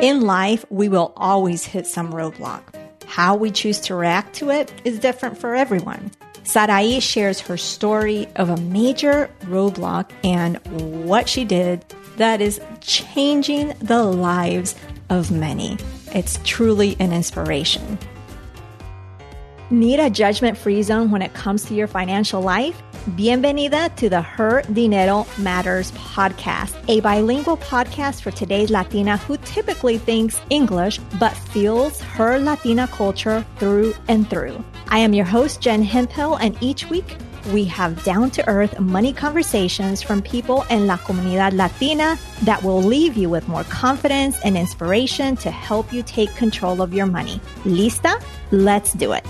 In life, we will always hit some roadblock. How we choose to react to it is different for everyone. Sarahí shares her story of a major roadblock and what she did that is changing the lives of many. It's truly an inspiration. Need a judgment free zone when it comes to your financial life? Bienvenida to the Her Dinero Matters podcast, a bilingual podcast for today's Latina who typically thinks English but feels her Latina culture through and through. I am your host, Jen Hemphill, and each week we have down to earth money conversations from people in La Comunidad Latina that will leave you with more confidence and inspiration to help you take control of your money. Lista? Let's do it.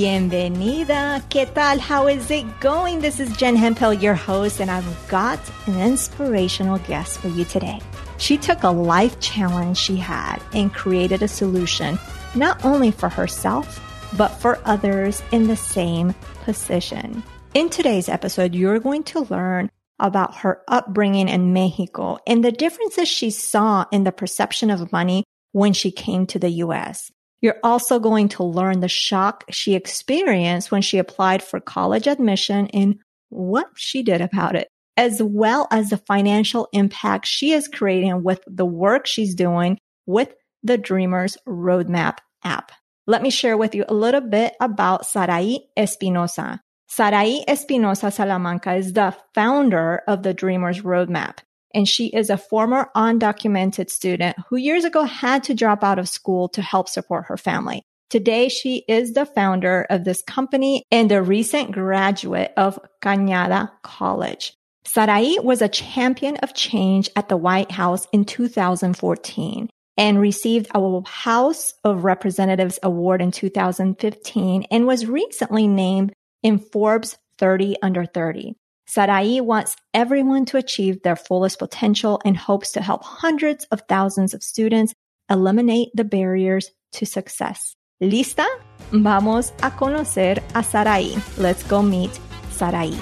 Bienvenida. ¿Qué tal? How is it going? This is Jen Hemphill, your host, and I've got an inspirational guest for you today. She took a life challenge she had and created a solution not only for herself, but for others in the same position. In today's episode, you're going to learn about her upbringing in Mexico and the differences she saw in the perception of money when she came to the US. You're also going to learn the shock she experienced when she applied for college admission and what she did about it, as well as the financial impact she is creating with the work she's doing with the Dreamers Roadmap app. Let me share with you a little bit about Sarahí Espinoza. Sarahí Espinoza Salamanca is the founder of the Dreamers Roadmap and she is a former undocumented student who years ago had to drop out of school to help support her family. Today, she is the founder of this company and a recent graduate of Cañada College. Sarahí was a champion of change at the White House in 2014 and received a House of Representatives award in 2015 and was recently named in Forbes 30 under 30. Sarahí wants everyone to achieve their fullest potential and hopes to help hundreds of thousands of students eliminate the barriers to success. ¿Lista? Vamos a conocer a Sarahí. Let's go meet Sarahí.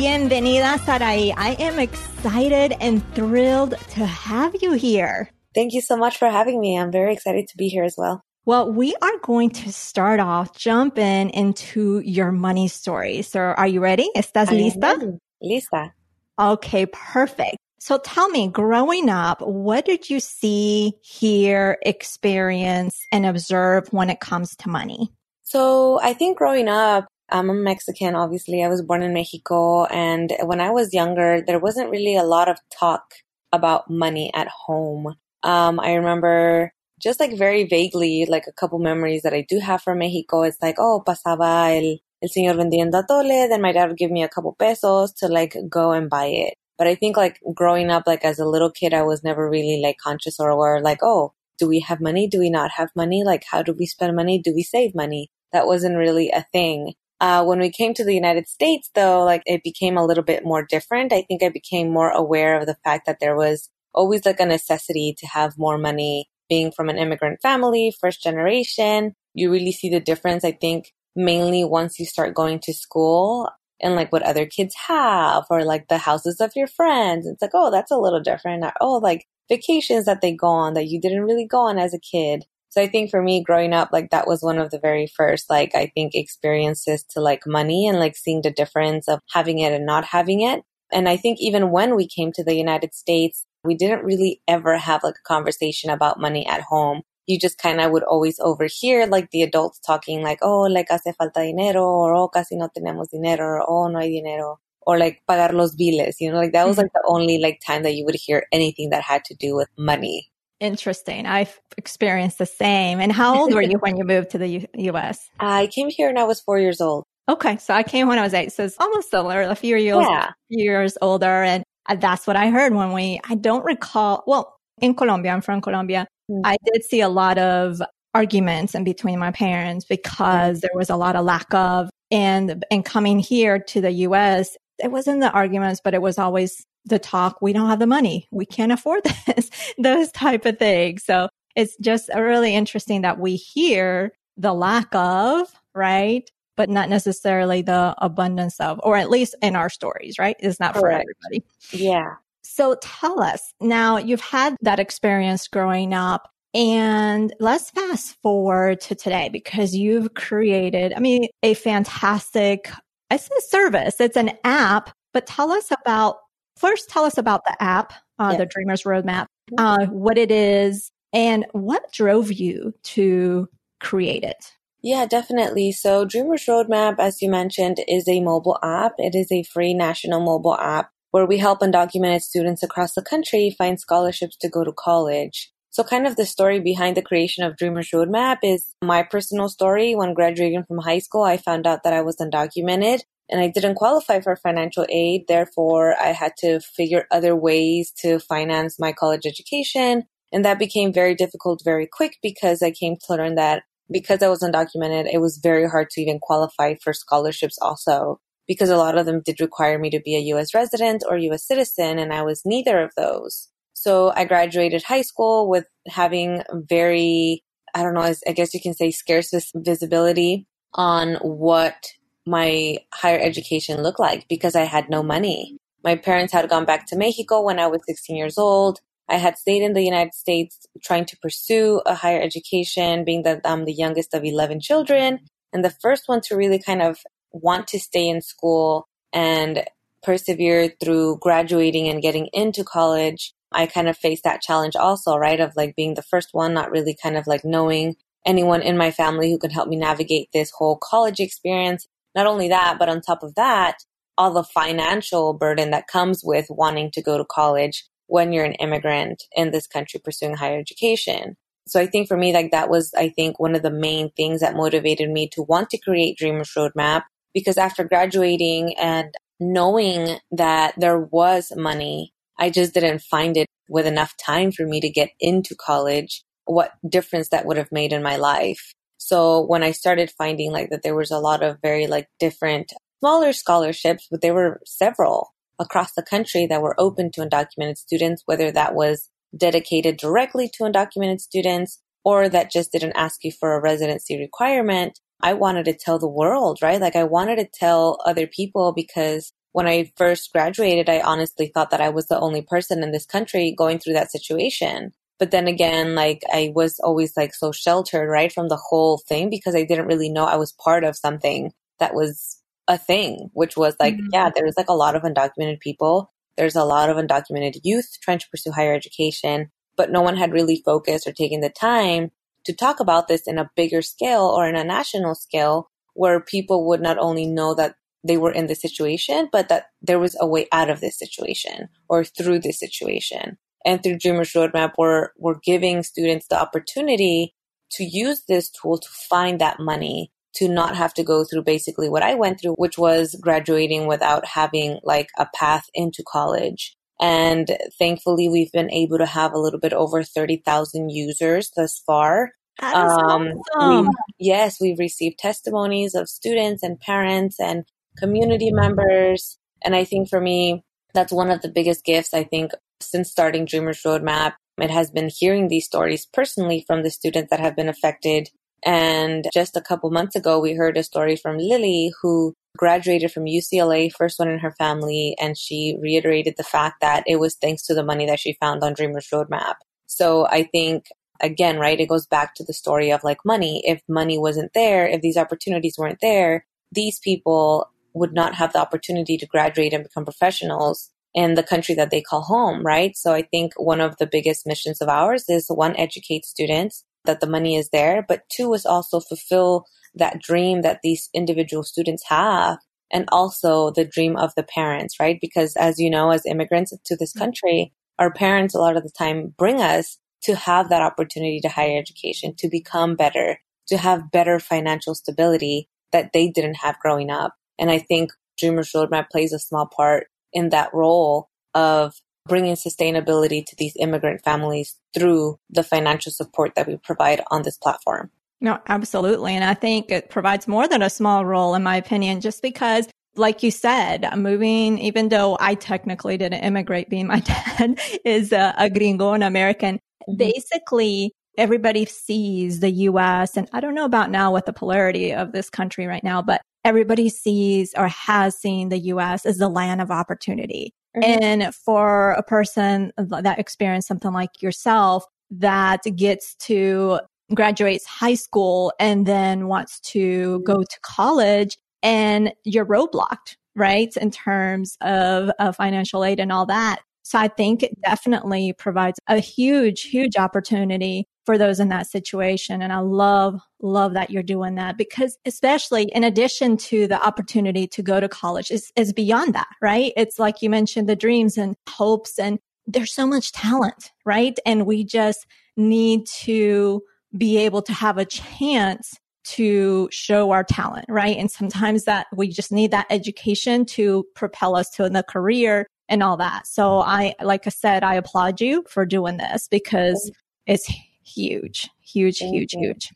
Bienvenida, Sarahí. I am excited and thrilled to have you here. Thank you so much for having me. I'm very excited to be here as well. Well, we are going to start off jumping into your money story. So are you ready? ¿Estás lista? Lista. Okay, perfect. So tell me, growing up, what did you see, hear, experience, and observe when it comes to money? So I think growing up, I'm a Mexican, obviously. I was born in Mexico. And when I was younger, there wasn't really a lot of talk about money at home. Um, I remember just like very vaguely, like a couple memories that I do have from Mexico. It's like, oh, pasaba el, el señor vendiendo atole. Then my dad would give me a couple pesos to like go and buy it. But I think like growing up, like as a little kid, I was never really like conscious or aware, like, oh, do we have money? Do we not have money? Like, how do we spend money? Do we save money? That wasn't really a thing. Uh, when we came to the United States, though, like it became a little bit more different. I think I became more aware of the fact that there was always like a necessity to have more money being from an immigrant family, first generation, you really see the difference. I think mainly once you start going to school and like what other kids have or like the houses of your friends. It's like, oh, that's a little different. oh, like vacations that they go on that you didn't really go on as a kid. So I think for me growing up, like that was one of the very first, like I think experiences to like money and like seeing the difference of having it and not having it. And I think even when we came to the United States, we didn't really ever have like a conversation about money at home. You just kind of would always overhear like the adults talking like, oh, like hace falta dinero, or oh, casi no tenemos dinero, or oh, no hay dinero, or like pagar los biles, you know, like that was like mm-hmm. the only like time that you would hear anything that had to do with money. Interesting. I've experienced the same. And how old were you when you moved to the U- US? I came here when I was four years old. Okay. So I came when I was eight. So it's almost similar, a few years, yeah. years older. And that's what I heard when we, I don't recall, well, in Colombia, I'm from Colombia. Mm-hmm. I did see a lot of arguments in between my parents because there was a lot of lack of, and, and coming here to the US, it wasn't the arguments, but it was always the talk. We don't have the money. We can't afford this, those type of things. So it's just really interesting that we hear the lack of, right? But not necessarily the abundance of, or at least in our stories, right? It's not Correct. for everybody. Yeah. So tell us now, you've had that experience growing up. And let's fast forward to today because you've created, I mean, a fantastic, I say service. It's an app, but tell us about, first tell us about the app, uh, the Dreamers Roadmap, uh, what it is and what drove you to create it. Yeah, definitely. So Dreamers Roadmap, as you mentioned, is a mobile app. It is a free national mobile app where we help undocumented students across the country find scholarships to go to college. So kind of the story behind the creation of Dreamers Roadmap is my personal story. When graduating from high school, I found out that I was undocumented and I didn't qualify for financial aid. Therefore, I had to figure other ways to finance my college education. And that became very difficult very quick because I came to learn that because I was undocumented, it was very hard to even qualify for scholarships also because a lot of them did require me to be a US resident or US citizen and I was neither of those. So I graduated high school with having very, I don't know, I guess you can say scarce visibility on what my higher education looked like because I had no money. My parents had gone back to Mexico when I was 16 years old. I had stayed in the United States trying to pursue a higher education, being that I'm the youngest of 11 children and the first one to really kind of want to stay in school and persevere through graduating and getting into college I kind of faced that challenge also, right? Of like being the first one, not really kind of like knowing anyone in my family who can help me navigate this whole college experience. Not only that, but on top of that, all the financial burden that comes with wanting to go to college when you're an immigrant in this country pursuing higher education. So I think for me, like that was, I think one of the main things that motivated me to want to create Dreamers Roadmap because after graduating and knowing that there was money I just didn't find it with enough time for me to get into college, what difference that would have made in my life. So when I started finding like that there was a lot of very like different smaller scholarships, but there were several across the country that were open to undocumented students, whether that was dedicated directly to undocumented students or that just didn't ask you for a residency requirement. I wanted to tell the world, right? Like I wanted to tell other people because when I first graduated, I honestly thought that I was the only person in this country going through that situation. But then again, like I was always like so sheltered, right, from the whole thing because I didn't really know I was part of something that was a thing, which was like, mm-hmm. yeah, there's like a lot of undocumented people. There's a lot of undocumented youth trying to pursue higher education, but no one had really focused or taken the time to talk about this in a bigger scale or in a national scale where people would not only know that they were in the situation, but that there was a way out of this situation or through this situation. And through Dreamers Roadmap, we're, we're giving students the opportunity to use this tool to find that money, to not have to go through basically what I went through, which was graduating without having like a path into college. And thankfully, we've been able to have a little bit over 30,000 users thus far. Um, awesome. we, yes, we've received testimonies of students and parents and community members. And I think for me, that's one of the biggest gifts I think since starting Dreamers Roadmap. It has been hearing these stories personally from the students that have been affected. And just a couple months ago, we heard a story from Lily, who graduated from UCLA, first one in her family, and she reiterated the fact that it was thanks to the money that she found on Dreamers Roadmap. So I think again, right, it goes back to the story of like money. If money wasn't there, if these opportunities weren't there, these people would not have the opportunity to graduate and become professionals in the country that they call home, right? So I think one of the biggest missions of ours is one, educate students that the money is there, but two is also fulfill that dream that these individual students have and also the dream of the parents, right? Because as you know, as immigrants to this mm-hmm. country, our parents a lot of the time bring us to have that opportunity to higher education, to become better, to have better financial stability that they didn't have growing up. And I think Dreamers Roadmap plays a small part in that role of bringing sustainability to these immigrant families through the financial support that we provide on this platform. No, absolutely. And I think it provides more than a small role, in my opinion, just because like you said, moving, even though I technically didn't immigrate, being my dad is a, a gringo, an American, mm-hmm. basically everybody sees the US and I don't know about now what the polarity of this country right now, but everybody sees or has seen the US as the land of opportunity. Mm-hmm. And for a person that experienced something like yourself that gets to graduates high school and then wants to go to college and you're roadblocked, right? In terms of, of financial aid and all that. So I think it definitely provides a huge, huge opportunity for those in that situation. And I love, love that you're doing that because especially in addition to the opportunity to go to college is, is beyond that, right? It's like you mentioned the dreams and hopes and there's so much talent, right? And we just need to be able to have a chance to show our talent, right? And sometimes that we just need that education to propel us to the career and all that. So I, like I said, I applaud you for doing this because it's huge, huge, huge, huge.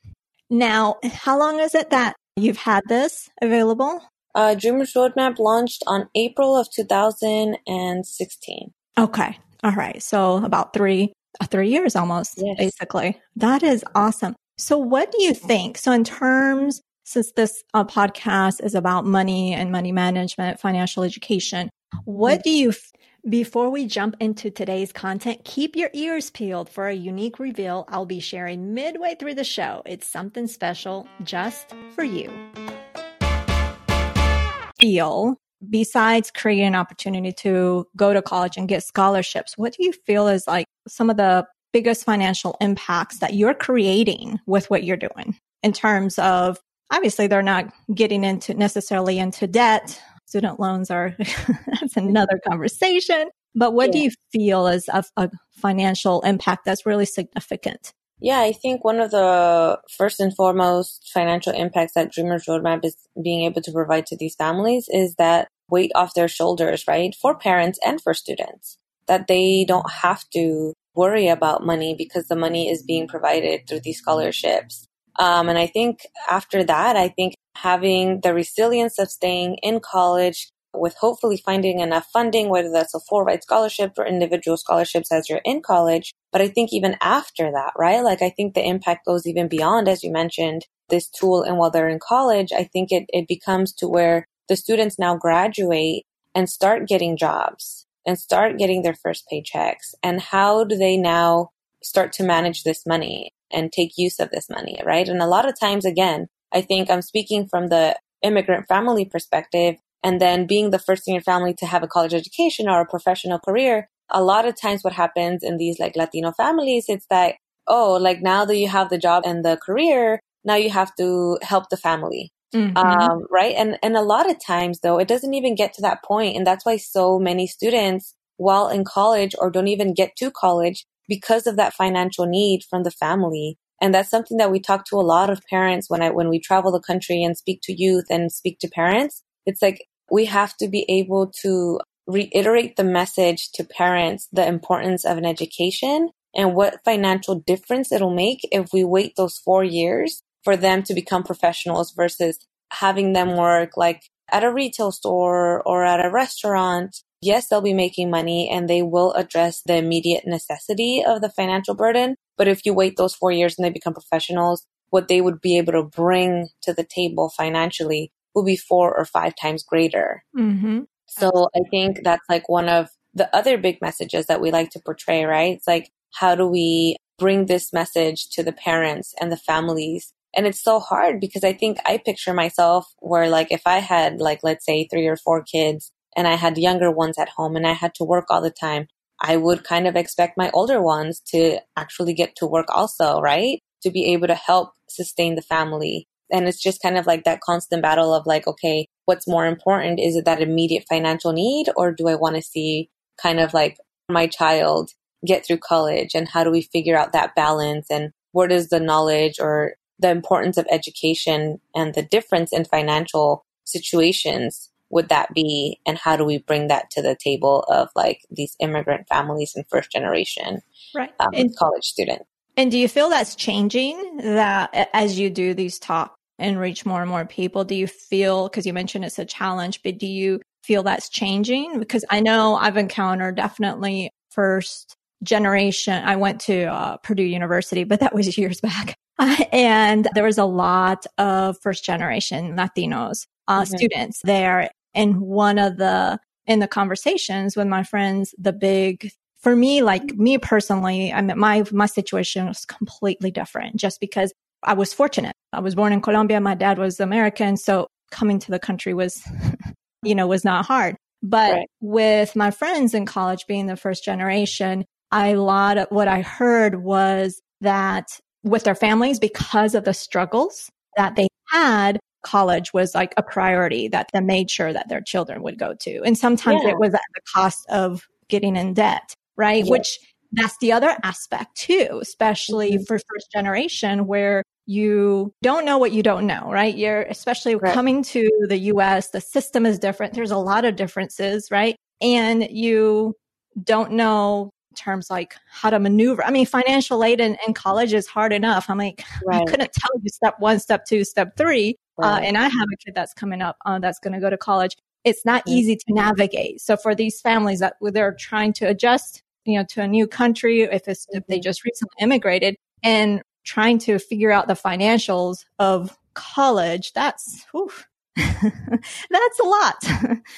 Now, how long is it that you've had this available? Uh, Dreamers Roadmap launched on April of 2016. Okay. All right. So about three, uh, three years almost, yes. basically. That is awesome. So what do you think? So in terms, since this uh, podcast is about money and money management, financial education, what do you before we jump into today's content, keep your ears peeled for a unique reveal I'll be sharing midway through the show. It's something special just for you. Feel, besides creating an opportunity to go to college and get scholarships, what do you feel is like some of the biggest financial impacts that you're creating with what you're doing in terms of obviously they're not getting into necessarily into debt student loans are that's another conversation. But what yeah. do you feel is a, a financial impact that's really significant? Yeah, I think one of the first and foremost financial impacts that Dreamers Roadmap is being able to provide to these families is that weight off their shoulders, right? For parents and for students, that they don't have to worry about money because the money is being provided through these scholarships. Um, and I think after that, I think having the resilience of staying in college with hopefully finding enough funding, whether that's a full ride scholarship or individual scholarships as you're in college. But I think even after that, right? Like I think the impact goes even beyond, as you mentioned, this tool. And while they're in college, I think it, it becomes to where the students now graduate and start getting jobs and start getting their first paychecks. And how do they now start to manage this money and take use of this money, right? And a lot of times, again, I think I'm speaking from the immigrant family perspective and then being the first in your family to have a college education or a professional career. A lot of times what happens in these like Latino families, it's that, oh, like now that you have the job and the career, now you have to help the family. Mm-hmm. Um, right. And, and a lot of times though, it doesn't even get to that point, And that's why so many students while in college or don't even get to college because of that financial need from the family and that's something that we talk to a lot of parents when I, when we travel the country and speak to youth and speak to parents. It's like we have to be able to reiterate the message to parents, the importance of an education and what financial difference it'll make if we wait those four years for them to become professionals versus having them work like at a retail store or at a restaurant. Yes, they'll be making money and they will address the immediate necessity of the financial burden, but if you wait those four years and they become professionals, what they would be able to bring to the table financially will be four or five times greater. Mm-hmm. So I think that's like one of the other big messages that we like to portray, right? It's like, how do we bring this message to the parents and the families? And it's so hard because I think I picture myself where like if I had like, let's say three or four kids and I had younger ones at home and I had to work all the time, I would kind of expect my older ones to actually get to work also, right? To be able to help sustain the family. And it's just kind of like that constant battle of like, okay, what's more important? Is it that immediate financial need or do I want to see kind of like my child get through college and how do we figure out that balance and where does the knowledge or the importance of education and the difference in financial situations would that be and how do we bring that to the table of like these immigrant families and first generation right um, and, college students and do you feel that's changing that as you do these talks and reach more and more people do you feel because you mentioned it's a challenge but do you feel that's changing because i know i've encountered definitely first generation. I went to uh, Purdue University, but that was years back. and there was a lot of first generation Latinos uh, mm-hmm. students there. And one of the, in the conversations with my friends, the big, for me, like mm-hmm. me personally, I mean, my, my situation was completely different just because I was fortunate. I was born in Colombia. My dad was American. So coming to the country was, you know, was not hard. But right. with my friends in college being the first generation, a lot of what I heard was that with their families, because of the struggles that they had, college was like a priority that they made sure that their children would go to. And sometimes yeah. it was at the cost of getting in debt, right? Yeah. Which that's the other aspect too, especially mm-hmm. for first generation where you don't know what you don't know, right? You're especially right. coming to the US, the system is different. There's a lot of differences, right? And you don't know terms like how to maneuver. I mean, financial aid in, in college is hard enough. I'm like, right. I couldn't tell you step one, step two, step three. Uh, right. Uh, and I have a kid that's coming up uh, that's going to go to college. It's not mm-hmm. easy to navigate. So for these families that they're trying to adjust, you know, to a new country, if it's mm-hmm. if they mm-hmm. just recently immigrated and trying to figure out the financials of college, that's whew, that's a lot.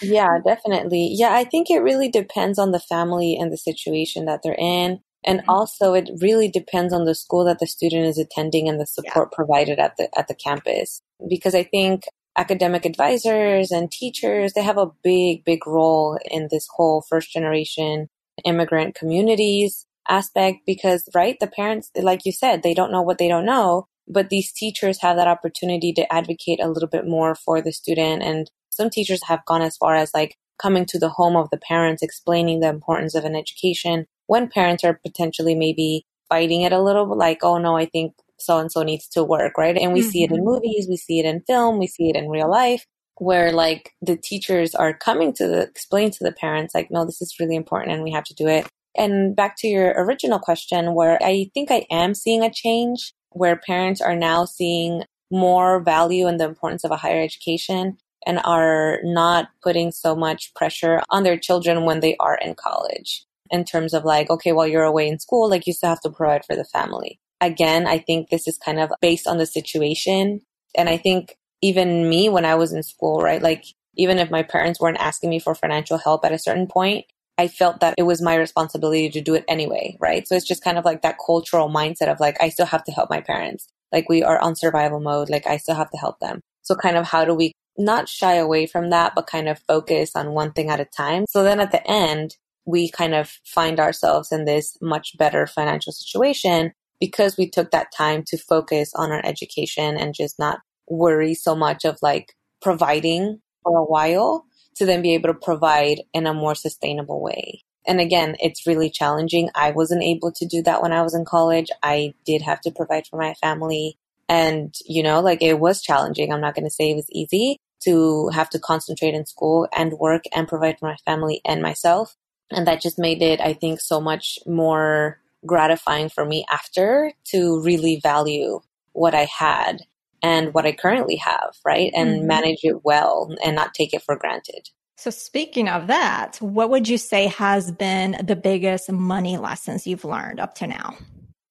yeah, definitely. Yeah, I think it really depends on the family and the situation that they're in. And mm-hmm. also it really depends on the school that the student is attending and the support yeah. provided at the at the campus. Because I think academic advisors and teachers, they have a big, big role in this whole first generation immigrant communities aspect because, right, the parents, like you said, they don't know what they don't know but these teachers have that opportunity to advocate a little bit more for the student. And some teachers have gone as far as like coming to the home of the parents, explaining the importance of an education when parents are potentially maybe fighting it a little bit, like, oh no, I think so and so needs to work, right? And we mm-hmm. see it in mm-hmm. movies, we see it in film, we see it in real life where like the teachers are coming to the, explain to the parents like no this is really important and we have to do it and back to your original question where i think i am seeing a change where parents are now seeing more value in the importance of a higher education and are not putting so much pressure on their children when they are in college in terms of like, okay, while you're away in school, like you still have to provide for the family. Again, I think this is kind of based on the situation. And I think even me when I was in school, right? Like even if my parents weren't asking me for financial help at a certain point, I felt that it was my responsibility to do it anyway, right? So it's just kind of like that cultural mindset of like, I still have to help my parents. Like we are on survival mode. Like I still have to help them. So kind of how do we not shy away from that, but kind of focus on one thing at a time. So then at the end, we kind of find ourselves in this much better financial situation because we took that time to focus on our education and just not worry so much of like providing for a while to then be able to provide in a more sustainable way. And again, it's really challenging. I wasn't able to do that when I was in college. I did have to provide for my family. And, you know, like it was challenging. I'm not going to say it was easy to have to concentrate in school and work and provide for my family and myself. And that just made it, I think, so much more gratifying for me after to really value what I had and what I currently have, right? And mm-hmm. manage it well and not take it for granted. So, speaking of that, what would you say has been the biggest money lessons you've learned up to now?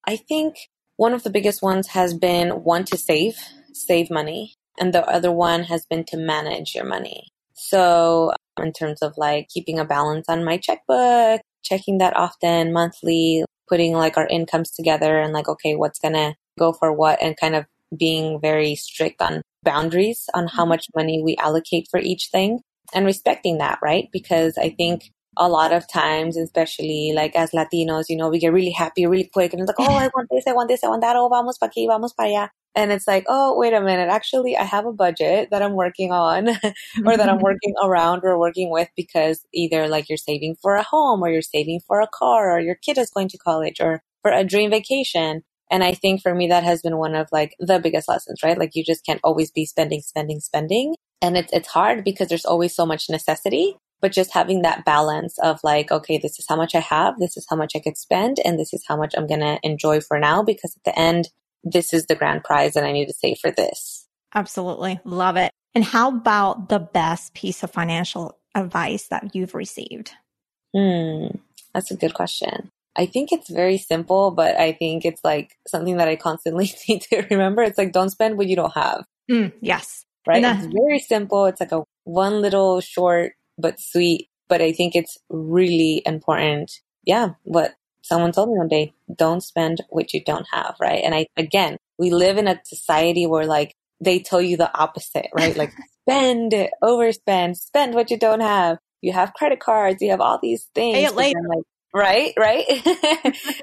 I think one of the biggest ones has been one to save, save money, and the other one has been to manage your money. So, in terms of like keeping a balance on my checkbook, checking that often monthly, putting like our incomes together and like, okay, what's going to go for what, and kind of being very strict on boundaries on how mm-hmm. much money we allocate for each thing and respecting that, right? Because I think a lot of times, especially like as Latinos, you know, we get really happy really quick and it's like, oh, I want this, I want this, I want that, oh, vamos pa aquí, vamos para allá. And it's like, oh, wait a minute, actually, I have a budget that I'm working on or that I'm working around or working with because either like you're saving for a home or you're saving for a car or your kid is going to college or for a dream vacation. And I think for me, that has been one of like the biggest lessons, right? Like you just can't always be spending, spending, spending. And it's, it's hard because there's always so much necessity, but just having that balance of like, okay, this is how much I have. This is how much I could spend. And this is how much I'm going to enjoy for now because at the end, this is the grand prize and I need to save for this. Absolutely. Love it. And how about the best piece of financial advice that you've received? Hmm. That's a good question. I think it's very simple, but I think it's like something that I constantly need to remember. It's like, don't spend what you don't have. Mm, yes. Right. It's very simple. It's like a one little short but sweet, but I think it's really important. Yeah. What someone told me one day, don't spend what you don't have. Right. And I, again, we live in a society where like they tell you the opposite, right? like spend, overspend, spend what you don't have. You have credit cards, you have all these things. Pay it later. Like, right, right.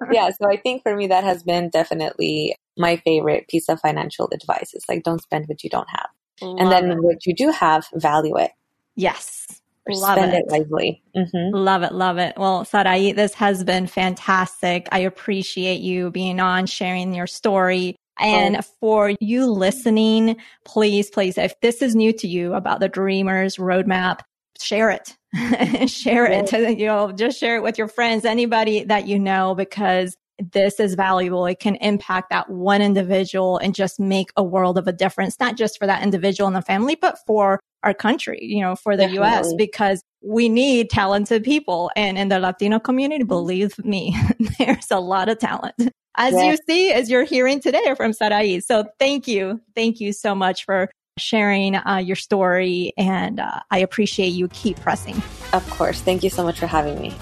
yeah. So I think for me, that has been definitely my favorite piece of financial advice is like, don't spend what you don't have. Love and then it. what you do have, value it. Yes. Love Spend it, it wisely. Mm-hmm. Love it. Love it. Well, Sarahí, this has been fantastic. I appreciate you being on, sharing your story. And oh. for you listening, please, please, if this is new to you about the Dreamers Roadmap, share it. share it. You know, just share it with your friends, anybody that you know, because this is valuable. It can impact that one individual and just make a world of a difference, not just for that individual and the family, but for our country, you know, for the Definitely. US, because we need talented people. And in the Latino community, mm-hmm. believe me, there's a lot of talent. As you see, as you're hearing today from Sarahí. So thank you. Thank you so much for sharing uh, your story. And uh, I appreciate you keep pressing. Of course. Thank you so much for having me.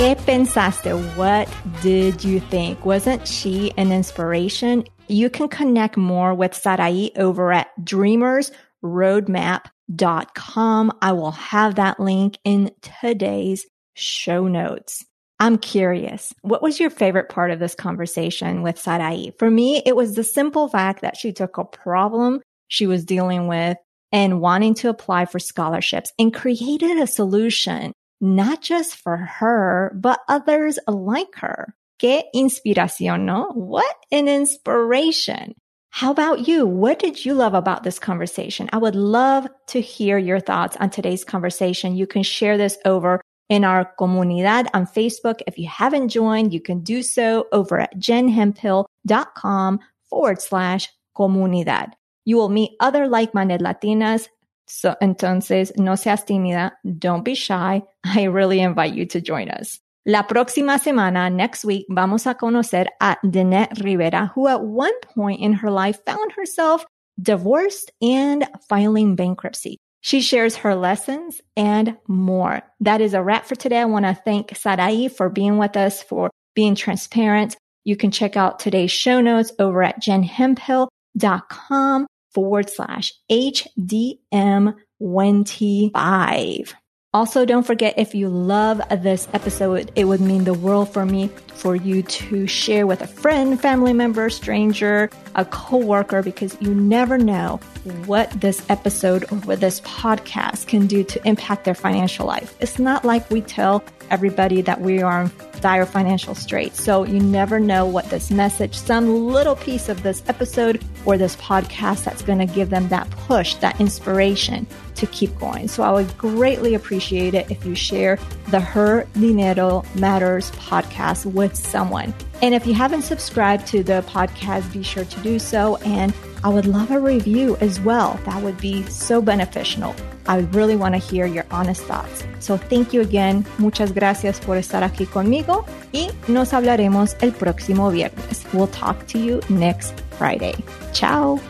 ¿Qué pensaste? What did you think? Wasn't she an inspiration? You can connect more with Sarahí over at dreamersroadmap.com. I will have that link in today's show notes. I'm curious, what was your favorite part of this conversation with Sarahí? For me, it was the simple fact that she took a problem she was dealing with and wanting to apply for scholarships and created a solution not just for her, but others like her. Qué inspiración, no? What an inspiration. How about you? What did you love about this conversation? I would love to hear your thoughts on today's conversation. You can share this over in our comunidad on Facebook. If you haven't joined, you can do so over at jenhemphill.com forward slash comunidad. You will meet other like-minded Latinas So, entonces, no seas tímida. Don't be shy. I really invite you to join us. La próxima semana, next week, vamos a conocer a Danette Rivera, who at one point in her life found herself divorced and filing bankruptcy. She shares her lessons and more. That is a wrap for today. I want to thank Sarahí for being with us, for being transparent. You can check out today's show notes over at jenhemphill.com forward slash HDM25. Also, don't forget if you love this episode, it would mean the world for me for you to share with a friend, family member, stranger, a coworker, because you never know what this episode or what this podcast can do to impact their financial life. It's not like we tell everybody that we are in dire financial straits. So you never know what this message, some little piece of this episode or this podcast that's going to give them that push, that inspiration to keep going. So I would greatly appreciate it if you share the Her Dinero Matters podcast with someone. And if you haven't subscribed to the podcast, be sure to do so. And I would love a review as well. That would be so beneficial. I really want to hear your honest thoughts. So thank you again. Muchas gracias por estar aquí conmigo y nos hablaremos el próximo viernes. We'll talk to you next Friday. Ciao.